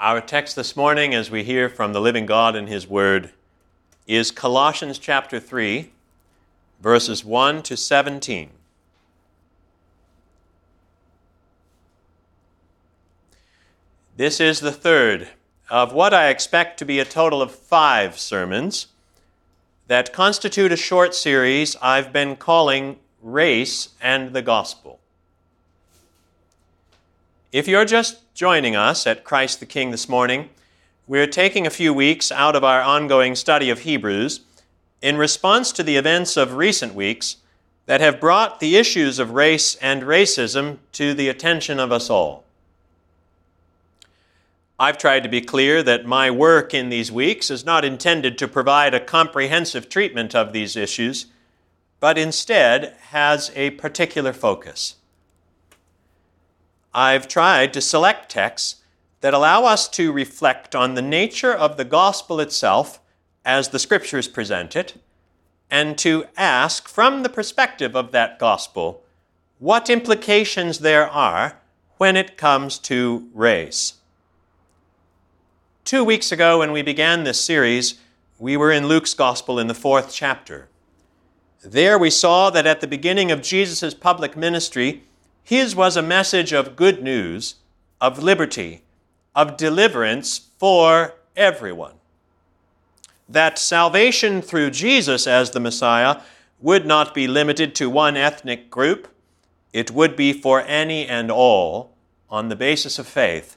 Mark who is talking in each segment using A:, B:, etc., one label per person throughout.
A: Our text this morning, as we hear from the living God in His Word, is Colossians chapter 3, verses 1 to 17. This is the third of what I expect to be a total of five sermons that constitute a short series I've been calling Race and the Gospel. If you're just joining us at Christ the King this morning, we're taking a few weeks out of our ongoing study of Hebrews in response to the events of recent weeks that have brought the issues of race and racism to the attention of us all. I've tried to be clear that my work in these weeks is not intended to provide a comprehensive treatment of these issues, but instead has a particular focus. I've tried to select texts that allow us to reflect on the nature of the gospel itself as the scriptures present it, and to ask from the perspective of that gospel what implications there are when it comes to race. Two weeks ago, when we began this series, we were in Luke's gospel in the fourth chapter. There we saw that at the beginning of Jesus' public ministry, his was a message of good news, of liberty, of deliverance for everyone. That salvation through Jesus as the Messiah would not be limited to one ethnic group, it would be for any and all on the basis of faith.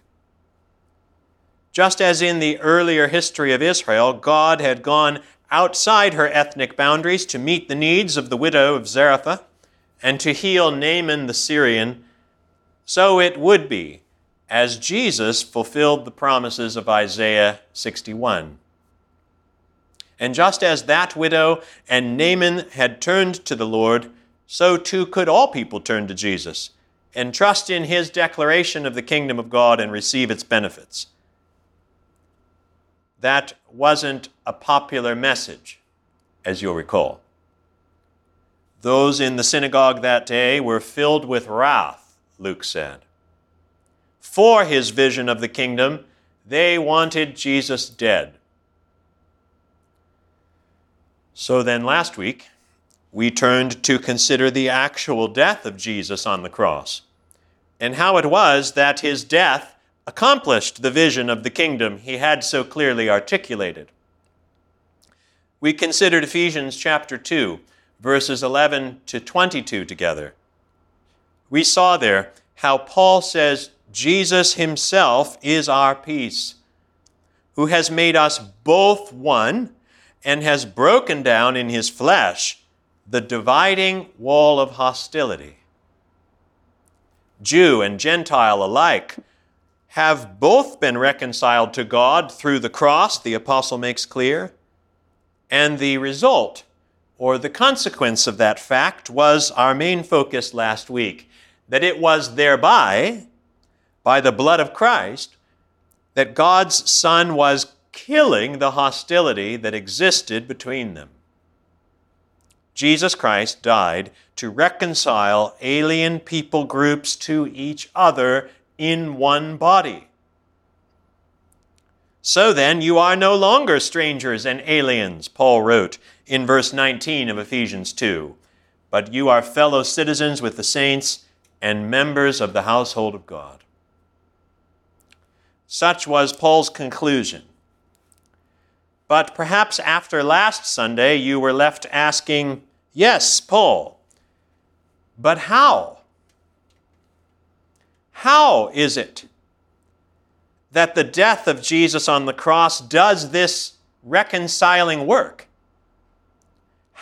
A: Just as in the earlier history of Israel, God had gone outside her ethnic boundaries to meet the needs of the widow of Zarephath and to heal Naaman the Syrian, so it would be as Jesus fulfilled the promises of Isaiah 61. And just as that widow and Naaman had turned to the Lord, so too could all people turn to Jesus and trust in his declaration of the kingdom of God and receive its benefits. That wasn't a popular message, as you'll recall. Those in the synagogue that day were filled with wrath, Luke said. For his vision of the kingdom, they wanted Jesus dead. So then, last week, we turned to consider the actual death of Jesus on the cross and how it was that his death accomplished the vision of the kingdom he had so clearly articulated. We considered Ephesians chapter 2 verses 11 to 22 together. We saw there how Paul says Jesus himself is our peace, who has made us both one and has broken down in his flesh the dividing wall of hostility. Jew and Gentile alike have both been reconciled to God through the cross, the apostle makes clear, and the result or the consequence of that fact was our main focus last week that it was thereby, by the blood of Christ, that God's Son was killing the hostility that existed between them. Jesus Christ died to reconcile alien people groups to each other in one body. So then, you are no longer strangers and aliens, Paul wrote in verse 19 of Ephesians 2. But you are fellow citizens with the saints and members of the household of God. Such was Paul's conclusion. But perhaps after last Sunday, you were left asking, Yes, Paul, but how? How is it that the death of Jesus on the cross does this reconciling work?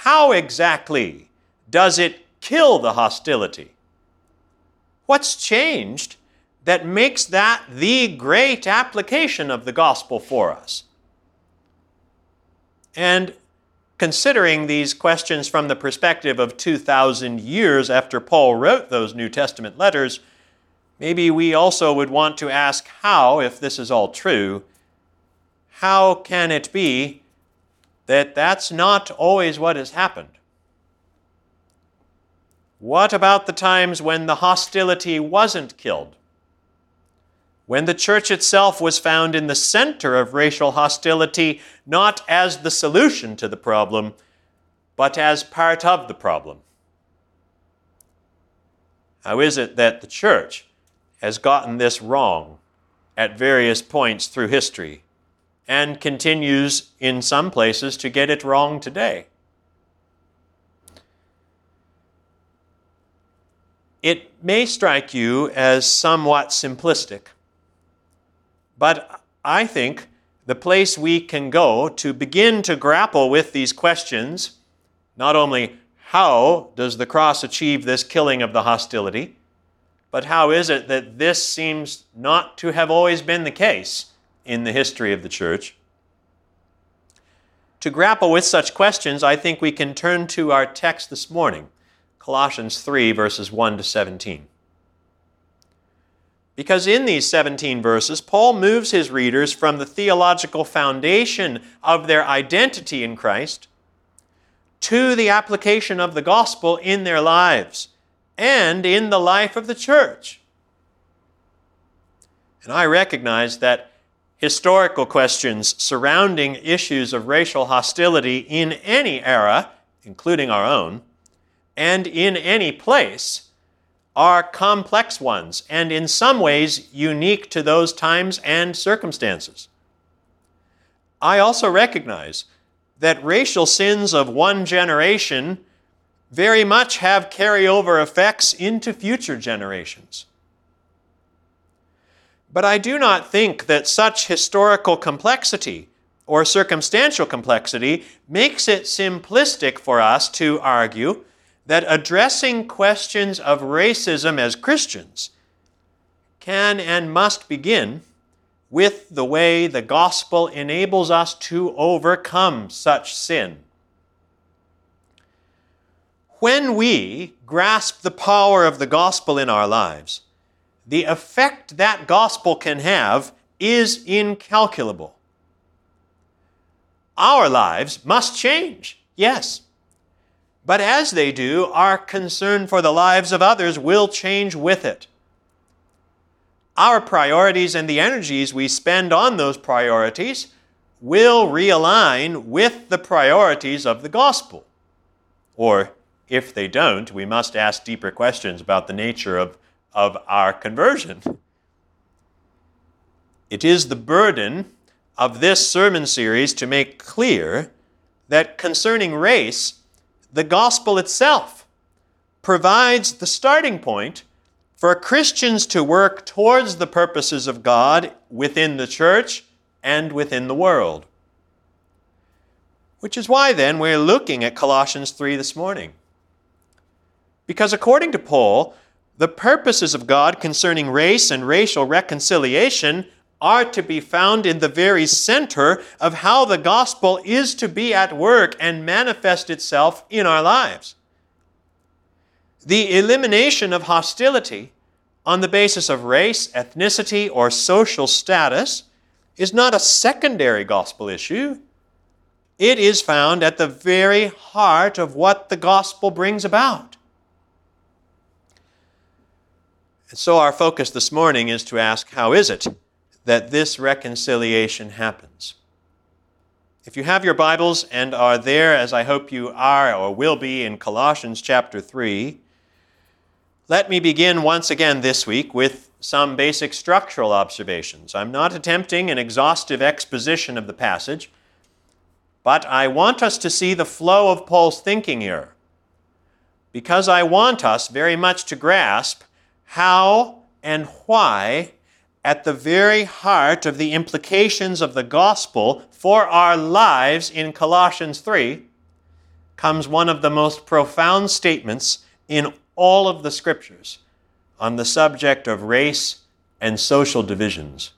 A: How exactly does it kill the hostility? What's changed that makes that the great application of the gospel for us? And considering these questions from the perspective of 2,000 years after Paul wrote those New Testament letters, maybe we also would want to ask how, if this is all true, how can it be that that's not always what has happened. What about the times when the hostility wasn't killed? when the church itself was found in the center of racial hostility, not as the solution to the problem, but as part of the problem. How is it that the church has gotten this wrong at various points through history and continues in some places to get it wrong today? It may strike you as somewhat simplistic, but I think the place we can go to begin to grapple with these questions not only how does the cross achieve this killing of the hostility, but how is it that this seems not to have always been the case in the history of the church? To grapple with such questions, I think we can turn to our text this morning, Colossians 3, verses 1 to 17. Because in these 17 verses, Paul moves his readers from the theological foundation of their identity in Christ to the application of the gospel in their lives and in the life of the church. And I recognize that historical questions surrounding issues of racial hostility in any era, including our own, and in any place, are complex ones and in some ways unique to those times and circumstances. I also recognize that racial sins of one generation very much have carryover effects into future generations. But I do not think that such historical complexity or circumstantial complexity makes it simplistic for us to argue that addressing questions of racism as Christians can and must begin with the way the gospel enables us to overcome such sin. When we grasp the power of the gospel in our lives, the effect that gospel can have is incalculable. Our lives must change, yes. But as they do, our concern for the lives of others will change with it our priorities and the energies we spend on those priorities will realign with the priorities of the gospel. Or if they don't, we must ask deeper questions about the nature of, of our conversion. It is the burden of this sermon series to make clear that concerning race, the gospel itself provides the starting point for Christians to work towards the purposes of God within the church and within the world. Which is why then we're looking at Colossians 3 this morning. Because according to Paul, the purposes of God concerning race and racial reconciliation are to be found in the very center of how the gospel is to be at work and manifest itself in our lives. The elimination of hostility on the basis of race, ethnicity, or social status is not a secondary gospel issue. It is found at the very heart of what the gospel brings about. And so, our focus this morning is to ask how is it that this reconciliation happens? If you have your Bibles and are there, as I hope you are or will be, in Colossians chapter 3, let me begin once again this week with some basic structural observations. I'm not attempting an exhaustive exposition of the passage, but I want us to see the flow of Paul's thinking here. Because I want us very much to grasp how and why, at the very heart of the implications of the gospel for our lives in Colossians 3, comes one of the most profound statements in all of the scriptures on the subject of race and social divisions.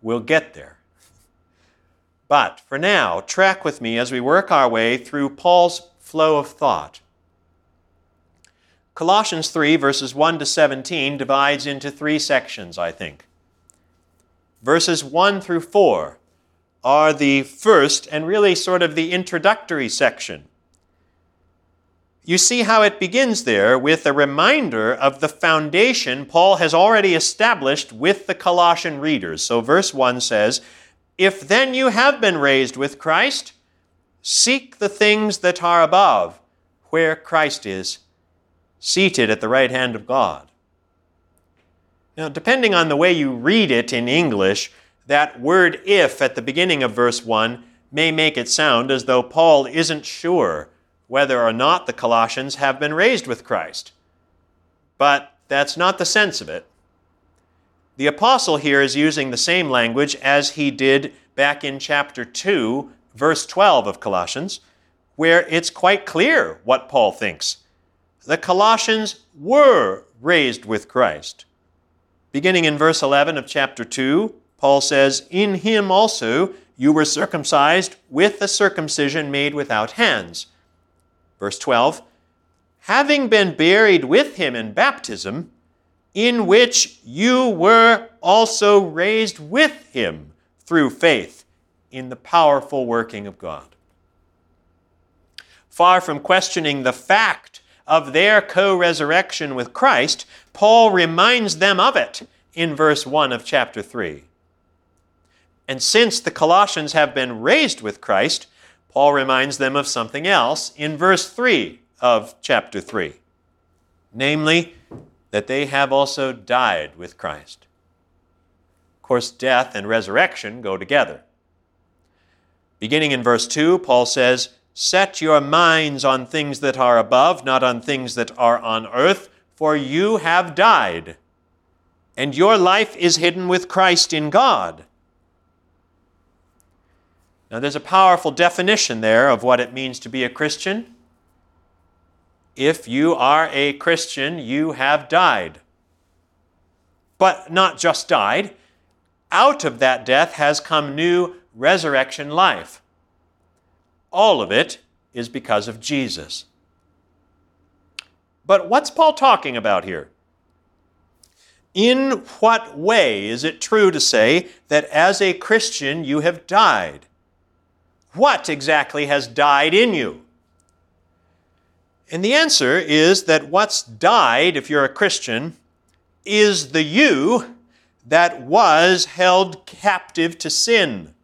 A: We'll get there. But for now, track with me as we work our way through Paul's flow of thought. Colossians 3, verses 1 to 17, divides into three sections, I think. Verses 1 through 4 are the first and really sort of the introductory section You see how it begins there with a reminder of the foundation Paul has already established with the Colossian readers. So, verse 1 says, If then you have been raised with Christ, seek the things that are above, where Christ is, seated at the right hand of God. Now, depending on the way you read it in English, that word if at the beginning of verse 1 may make it sound as though Paul isn't sure whether or not the Colossians have been raised with Christ. But that's not the sense of it. The apostle here is using the same language as he did back in chapter 2, verse 12 of Colossians, where it's quite clear what Paul thinks. The Colossians were raised with Christ. Beginning in verse 11 of chapter 2, Paul says, In him also you were circumcised with a circumcision made without hands Verse 12 Having been buried with him in baptism, in which you were also raised with him through faith in the powerful working of God. Far from questioning the fact of their co resurrection with Christ, Paul reminds them of it in verse 1 of chapter 3. And since the Colossians have been raised with Christ, Paul reminds them of something else in verse 3 of chapter 3 namely, that they have also died with Christ. Of course, death and resurrection go together. Beginning in verse 2, Paul says, Set your minds on things that are above, not on things that are on earth, for you have died, and your life is hidden with Christ in God. Now, there's a powerful definition there of what it means to be a Christian. If you are a Christian, you have died. But not just died, out of that death has come new resurrection life. All of it is because of Jesus. But what's Paul talking about here? In what way is it true to say that as a Christian you have died? What exactly has died in you? And the answer is that what's died, if you're a Christian, is the you that was held captive to sin.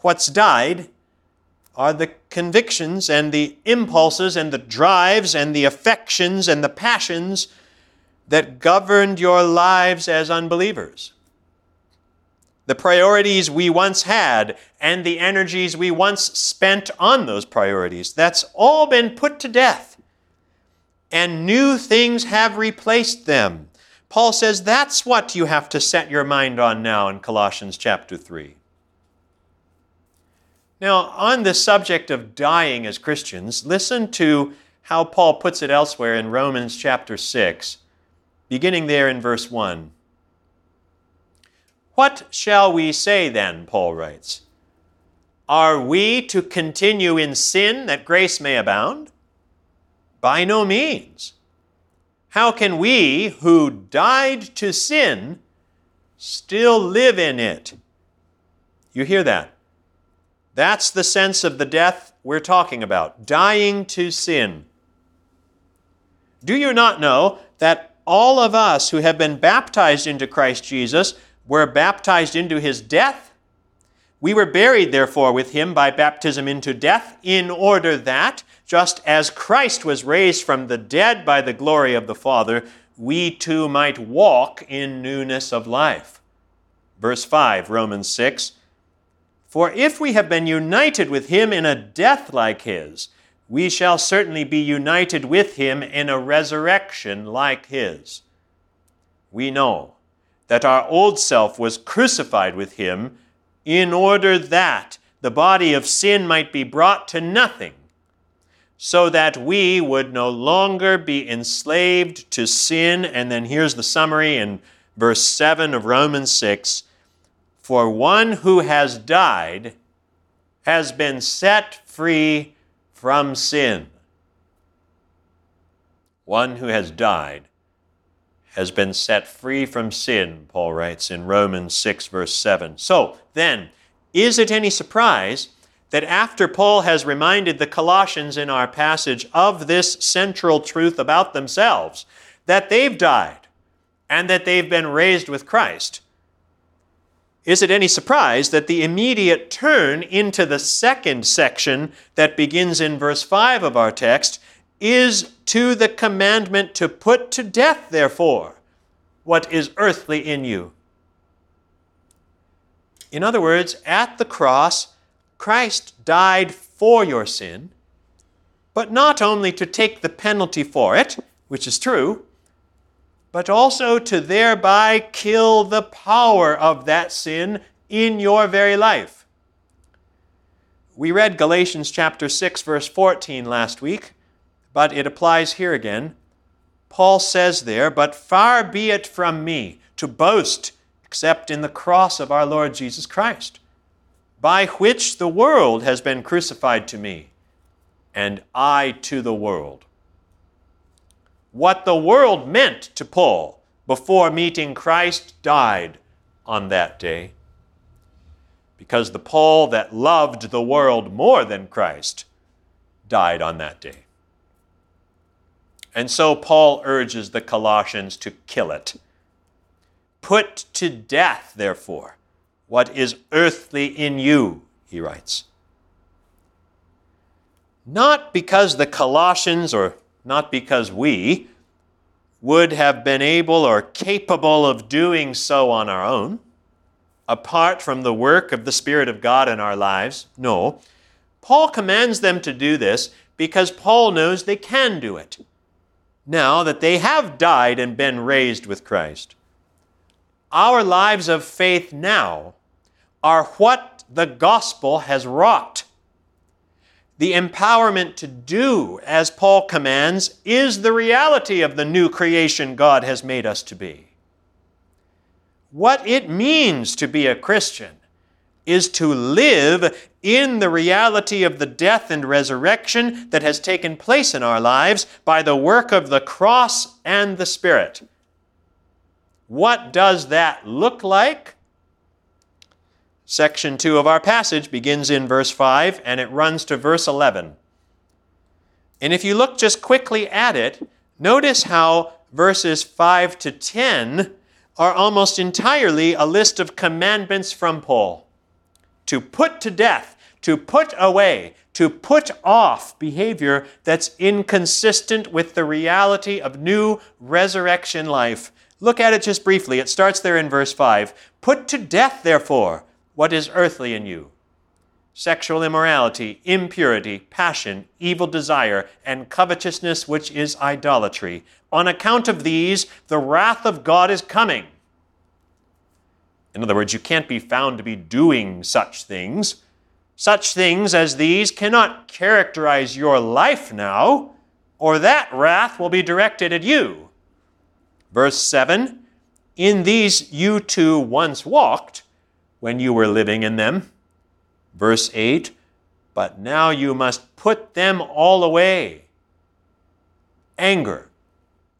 A: What's died are the convictions and the impulses and the drives and the affections and the passions that governed your lives as unbelievers the priorities we once had, and the energies we once spent on those priorities. That's all been put to death. And new things have replaced them. Paul says that's what you have to set your mind on now in Colossians chapter 3. Now, on the subject of dying as Christians, listen to how Paul puts it elsewhere in Romans chapter 6, beginning there in verse 1. What shall we say then? Paul writes. Are we to continue in sin that grace may abound? By no means. How can we who died to sin still live in it? You hear that? That's the sense of the death we're talking about dying to sin. Do you not know that all of us who have been baptized into Christ Jesus were baptized into his death. We were buried, therefore, with him by baptism into death, in order that, just as Christ was raised from the dead by the glory of the Father, we too might walk in newness of life. Verse 5, Romans 6 For if we have been united with him in a death like his, we shall certainly be united with him in a resurrection like his. We know that our old self was crucified with him in order that the body of sin might be brought to nothing, so that we would no longer be enslaved to sin. And then here's the summary in verse 7 of Romans 6 For one who has died has been set free from sin. One who has died has been set free from sin, Paul writes in Romans 6, verse 7. So, then, is it any surprise that after Paul has reminded the Colossians in our passage of this central truth about themselves, that they've died and that they've been raised with Christ, is it any surprise that the immediate turn into the second section that begins in verse 5 of our text is to the commandment to put to death, therefore, what is earthly in you? In other words, at the cross, Christ died for your sin, but not only to take the penalty for it, which is true, but also to thereby kill the power of that sin in your very life. We read Galatians chapter 6 verse 14 last week, but it applies here again. Paul says there, "But far be it from me to boast except in the cross of our Lord Jesus Christ, by which the world has been crucified to me, and I to the world." What the world meant to Paul before meeting Christ died on that day. Because the Paul that loved the world more than Christ died on that day. And so Paul urges the Colossians to kill it. Put to death, therefore, what is earthly in you, he writes. Not because the Colossians or not because we would have been able or capable of doing so on our own, apart from the work of the Spirit of God in our lives. No. Paul commands them to do this because Paul knows they can do it now that they have died and been raised with Christ. Our lives of faith now are what the gospel has wrought the empowerment to do as Paul commands is the reality of the new creation God has made us to be. What it means to be a Christian is to live in the reality of the death and resurrection that has taken place in our lives by the work of the cross and the Spirit. What does that look like? Section 2 of our passage begins in verse 5 and it runs to verse 11. And if you look just quickly at it, notice how verses 5 to 10 are almost entirely a list of commandments from Paul to put to death, to put away, to put off behavior that's inconsistent with the reality of new resurrection life. Look at it just briefly. It starts there in verse 5. Put to death, therefore, what is earthly in you sexual immorality, impurity, passion, evil desire, and covetousness, which is idolatry. On account of these, the wrath of God is coming. In other words, you can't be found to be doing such things. Such things as these cannot characterize your life now, or that wrath will be directed at you. Verse 7 In these you too once walked when you were living in them. Verse 8 But now you must put them all away anger,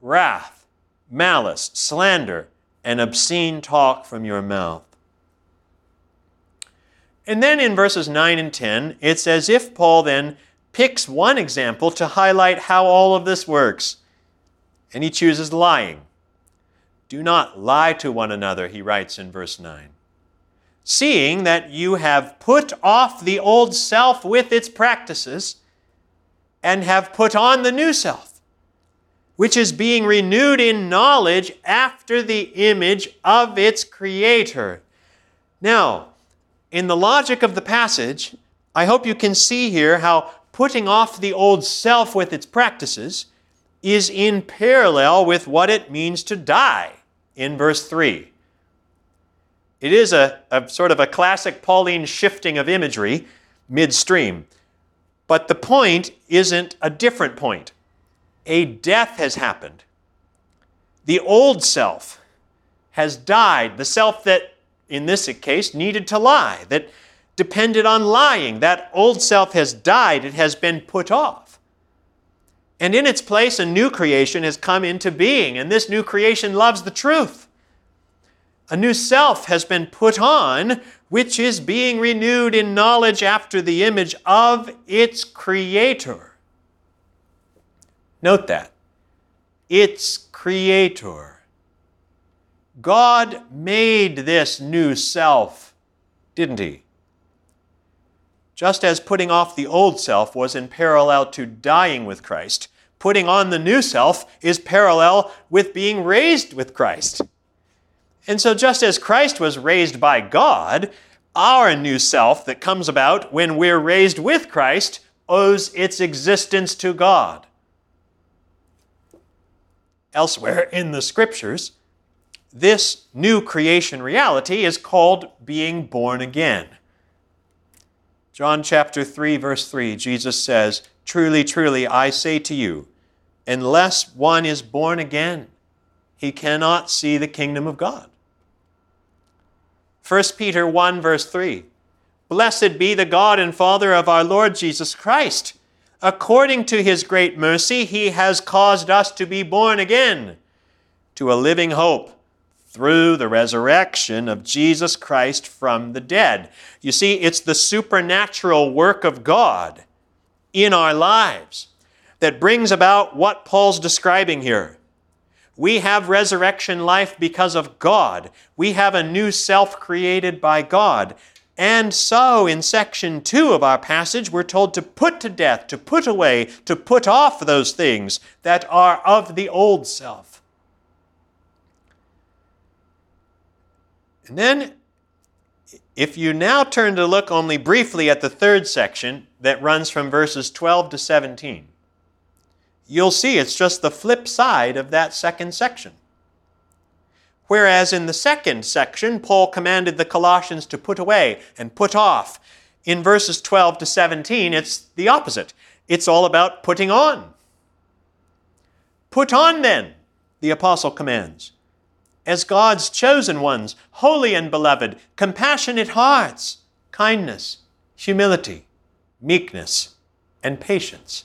A: wrath, malice, slander, and obscene talk from your mouth. And then in verses 9 and 10, it's as if Paul then picks one example to highlight how all of this works. And he chooses lying. Do not lie to one another, he writes in verse 9 seeing that you have put off the old self with its practices and have put on the new self, which is being renewed in knowledge after the image of its creator. Now, in the logic of the passage, I hope you can see here how putting off the old self with its practices is in parallel with what it means to die in verse 3. It is a, a sort of a classic Pauline shifting of imagery midstream. But the point isn't a different point. A death has happened. The old self has died, the self that, in this case, needed to lie, that depended on lying. That old self has died, it has been put off. And in its place, a new creation has come into being, and this new creation loves the truth. A new self has been put on, which is being renewed in knowledge after the image of its creator. Note that. Its creator. God made this new self, didn't he? Just as putting off the old self was in parallel to dying with Christ, putting on the new self is parallel with being raised with Christ. And so, just as Christ was raised by God, our new self that comes about when we're raised with Christ owes its existence to God. Elsewhere in the scriptures, this new creation reality is called being born again. John chapter 3, verse 3, Jesus says, Truly, truly, I say to you, unless one is born again, he cannot see the kingdom of God. 1 Peter 1, verse 3 Blessed be the God and Father of our Lord Jesus Christ. According to his great mercy, he has caused us to be born again to a living hope through the resurrection of Jesus Christ from the dead. You see, it's the supernatural work of God in our lives that brings about what Paul's describing here. We have resurrection life because of God. We have a new self created by God. And so, in section two of our passage, we're told to put to death, to put away, to put off those things that are of the old self. And then, if you now turn to look only briefly at the third section that runs from verses 12 to 17, you'll see it's just the flip side of that second section. Whereas in the second section, Paul commanded the Colossians to put away and put off. In verses 12 to 17, it's the opposite. It's all about putting on. Put on then, the apostle commands, as God's chosen ones, holy and beloved, compassionate hearts, kindness, humility, meekness, and patience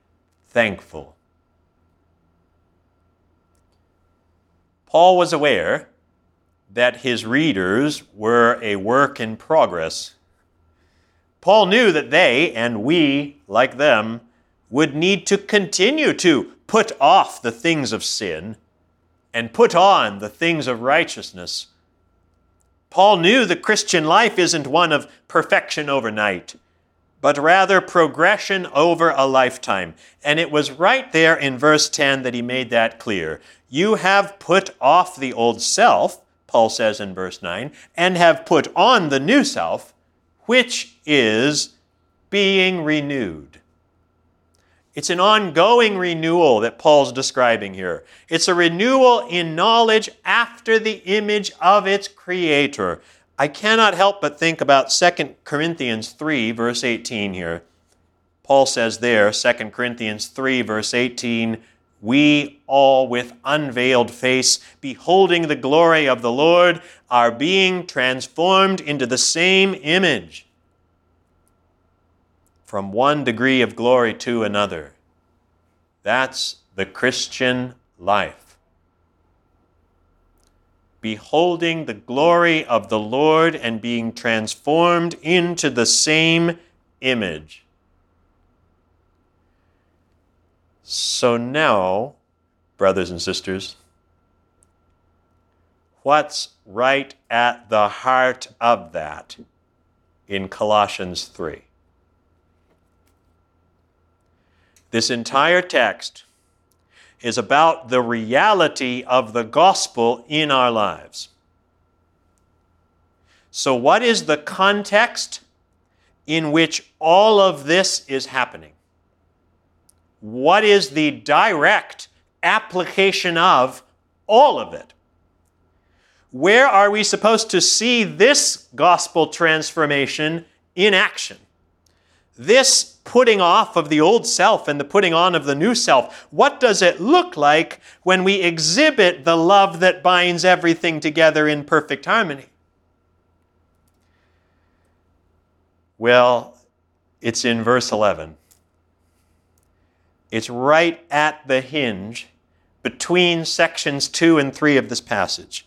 A: thankful. Paul was aware that his readers were a work in progress. Paul knew that they, and we, like them, would need to continue to put off the things of sin and put on the things of righteousness. Paul knew the Christian life isn't one of perfection overnight but rather progression over a lifetime. And it was right there in verse 10 that he made that clear. You have put off the old self, Paul says in verse 9, and have put on the new self, which is being renewed. It's an ongoing renewal that Paul's describing here. It's a renewal in knowledge after the image of its creator. I cannot help but think about 2 Corinthians 3, verse 18 here. Paul says there, 2 Corinthians 3, verse 18, we all with unveiled face, beholding the glory of the Lord, are being transformed into the same image from one degree of glory to another. That's the Christian life beholding the glory of the Lord and being transformed into the same image. So now, brothers and sisters, what's right at the heart of that in Colossians 3? This entire text is about the reality of the gospel in our lives. So, what is the context in which all of this is happening? What is the direct application of all of it? where are we supposed to see this gospel transformation in action? This putting off of the old self and the putting on of the new self, what does it look like when we exhibit the love that binds everything together in perfect harmony? Well, it's in verse 11. It's right at the hinge between sections 2 and 3 of this passage.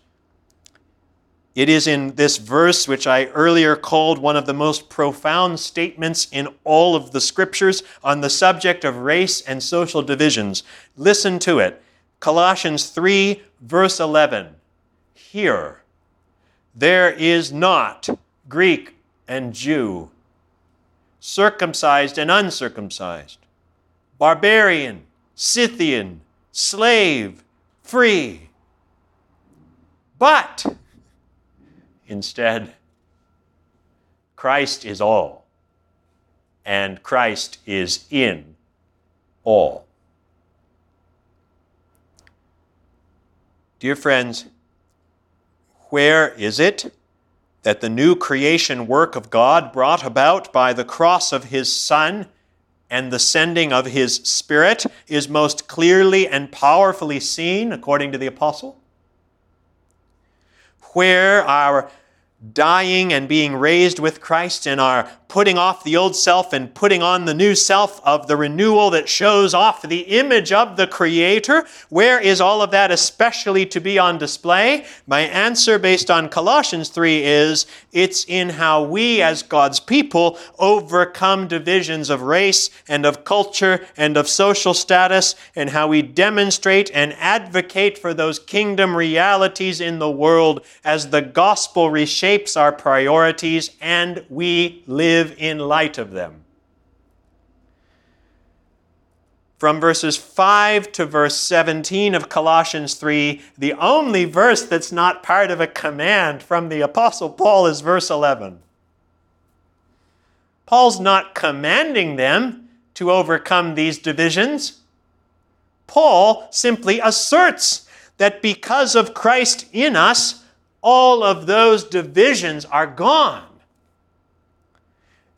A: It is in this verse, which I earlier called one of the most profound statements in all of the scriptures on the subject of race and social divisions. Listen to it. Colossians 3, verse 11. Here, there is not Greek and Jew, circumcised and uncircumcised, barbarian, Scythian, slave, free. But, Instead, Christ is all, and Christ is in all. Dear friends, where is it that the new creation work of God brought about by the cross of His Son and the sending of His Spirit is most clearly and powerfully seen, according to the Apostle? Where our dying and being raised with Christ and our putting off the old self and putting on the new self of the renewal that shows off the image of the Creator. Where is all of that especially to be on display? My answer, based on Colossians 3, is it's in how we, as God's people, overcome divisions of race and of culture and of social status, and how we demonstrate and advocate for those kingdom realities in the world as the gospel reshapes our priorities and we live live in light of them. From verses 5 to verse 17 of Colossians 3, the only verse that's not part of a command from the Apostle Paul is verse 11. Paul's not commanding them to overcome these divisions. Paul simply asserts that because of Christ in us, all of those divisions are gone.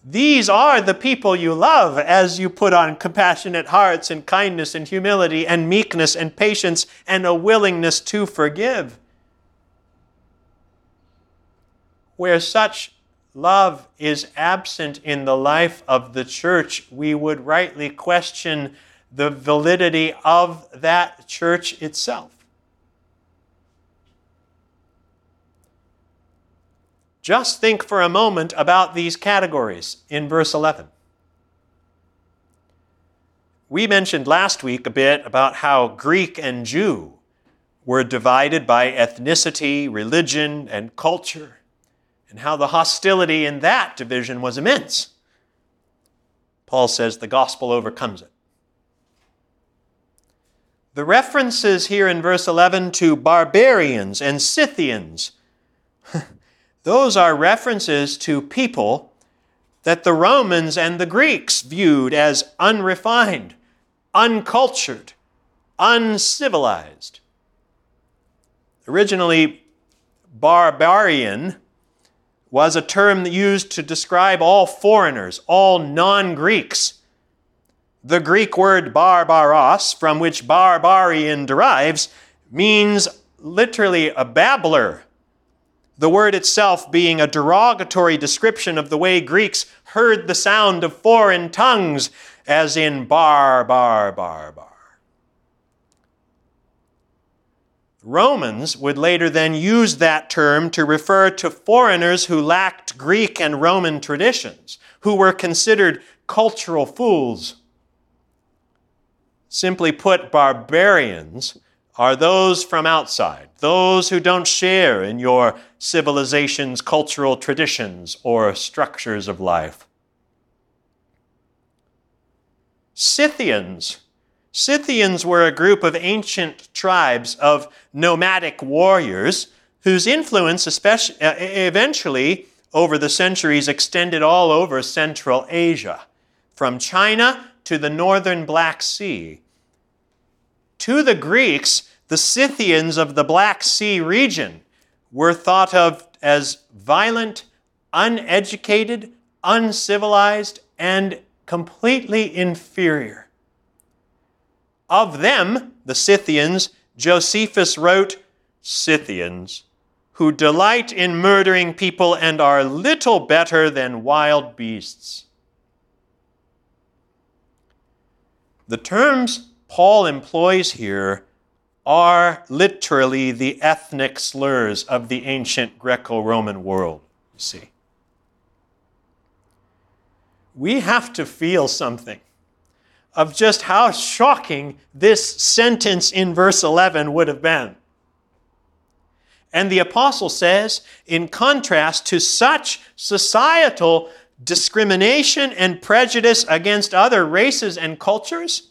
A: These are the people you love as you put on compassionate hearts and kindness and humility and meekness and patience and a willingness to forgive. Where such love is absent in the life of the church, we would rightly question the validity of that church itself. Just think for a moment about these categories in verse 11. We mentioned last week a bit about how Greek and Jew were divided by ethnicity, religion, and culture, and how the hostility in that division was immense. Paul says the gospel overcomes it. The references here in verse 11 to barbarians and Scythians those are references to people that the Romans and the Greeks viewed as unrefined, uncultured, uncivilized. Originally, barbarian was a term used to describe all foreigners, all non Greeks. The Greek word barbaros, from which barbarian derives, means literally a babbler, the word itself being a derogatory description of the way Greeks heard the sound of foreign tongues, as in bar, bar, bar, bar. Romans would later then use that term to refer to foreigners who lacked Greek and Roman traditions, who were considered cultural fools. Simply put, barbarians are those from outside, those who don't share in your civilization's cultural traditions or structures of life. Scythians. Scythians were a group of ancient tribes of nomadic warriors whose influence especially, uh, eventually over the centuries extended all over Central Asia, from China to the northern Black Sea. To the Greeks, the Scythians of the Black Sea region were thought of as violent, uneducated, uncivilized, and completely inferior. Of them, the Scythians, Josephus wrote, Scythians, who delight in murdering people and are little better than wild beasts. The terms Paul employs here are literally the ethnic slurs of the ancient Greco Roman world, you see. We have to feel something of just how shocking this sentence in verse 11 would have been. And the apostle says, in contrast to such societal discrimination and prejudice against other races and cultures,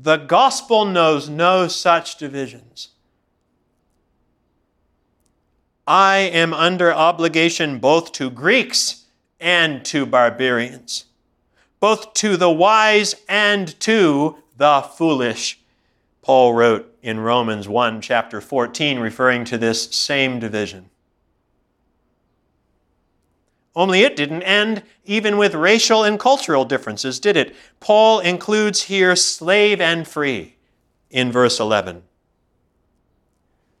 A: the gospel knows no such divisions. I am under obligation both to Greeks and to barbarians, both to the wise and to the foolish. Paul wrote in Romans 1, chapter 14, referring to this same division. Only it didn't end even with racial and cultural differences, did it? Paul includes here slave and free in verse 11.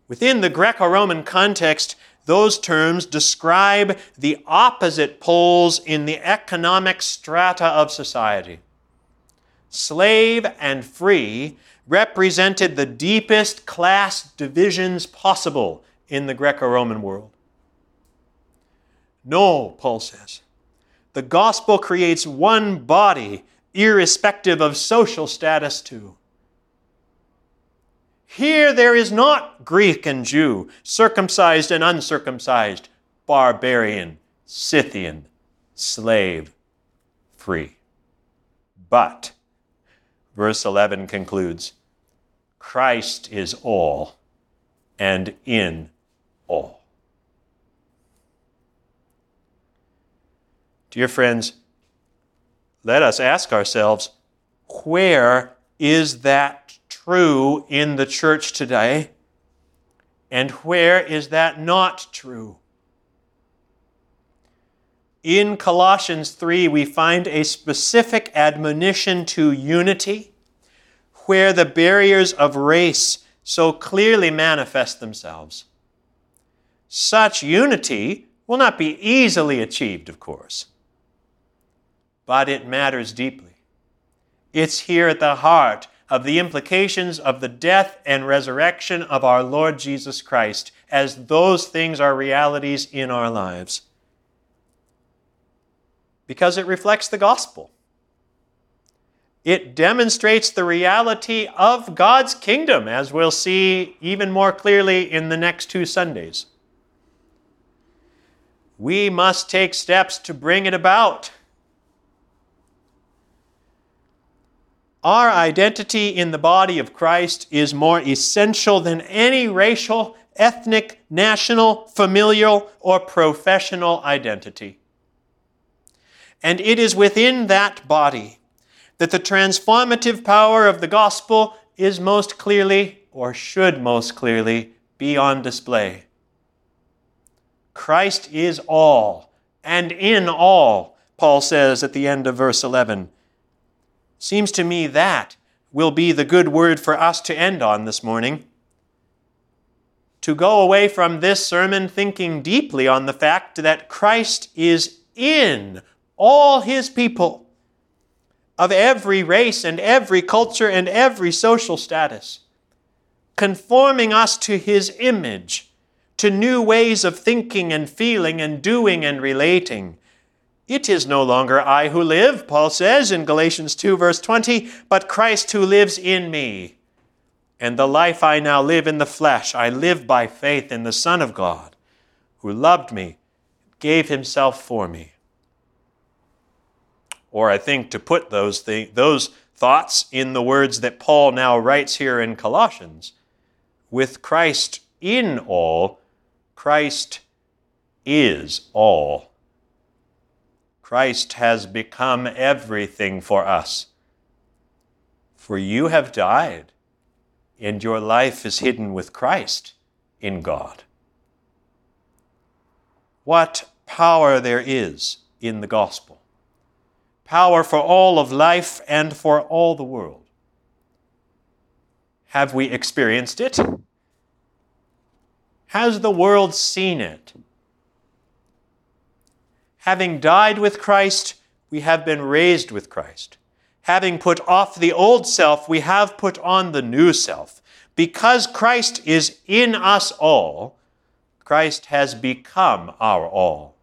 A: Within the Greco Roman context, those terms describe the opposite poles in the economic strata of society. Slave and free represented the deepest class divisions possible in the Greco Roman world. No, Paul says. The gospel creates one body, irrespective of social status, too. Here there is not Greek and Jew, circumcised and uncircumcised, barbarian, Scythian, slave, free. But, verse 11 concludes Christ is all and in all. Dear friends, let us ask ourselves where is that true in the church today? And where is that not true? In Colossians 3, we find a specific admonition to unity where the barriers of race so clearly manifest themselves. Such unity will not be easily achieved, of course but it matters deeply. It's here at the heart of the implications of the death and resurrection of our Lord Jesus Christ, as those things are realities in our lives. Because it reflects the gospel. It demonstrates the reality of God's kingdom, as we'll see even more clearly in the next two Sundays. We must take steps to bring it about Our identity in the body of Christ is more essential than any racial, ethnic, national, familial, or professional identity. And it is within that body that the transformative power of the gospel is most clearly, or should most clearly, be on display. Christ is all, and in all, Paul says at the end of verse 11. Seems to me that will be the good word for us to end on this morning. To go away from this sermon thinking deeply on the fact that Christ is in all his people of every race and every culture and every social status, conforming us to his image, to new ways of thinking and feeling and doing and relating it is no longer I who live, Paul says in Galatians 2, verse 20, but Christ who lives in me. And the life I now live in the flesh, I live by faith in the Son of God, who loved me, gave himself for me. Or I think to put those, th- those thoughts in the words that Paul now writes here in Colossians with Christ in all, Christ is all. Christ has become everything for us. For you have died, and your life is hidden with Christ in God. what power there is in the gospel power for all of life and for all the world. Have we experienced it? Has the world seen it? Having died with Christ, we have been raised with Christ. Having put off the old self, we have put on the new self. Because Christ is in us all, Christ has become our all.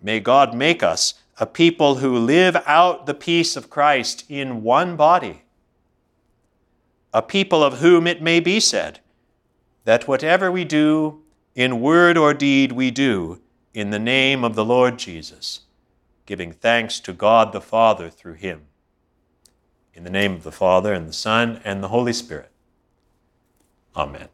A: May God make us a people who live out the peace of Christ in one body, a people of whom it may be said that whatever we do, in word or deed, we do in the name of the Lord Jesus, giving thanks to God the Father through him. In the name of the Father, and the Son, and the Holy Spirit. Amen.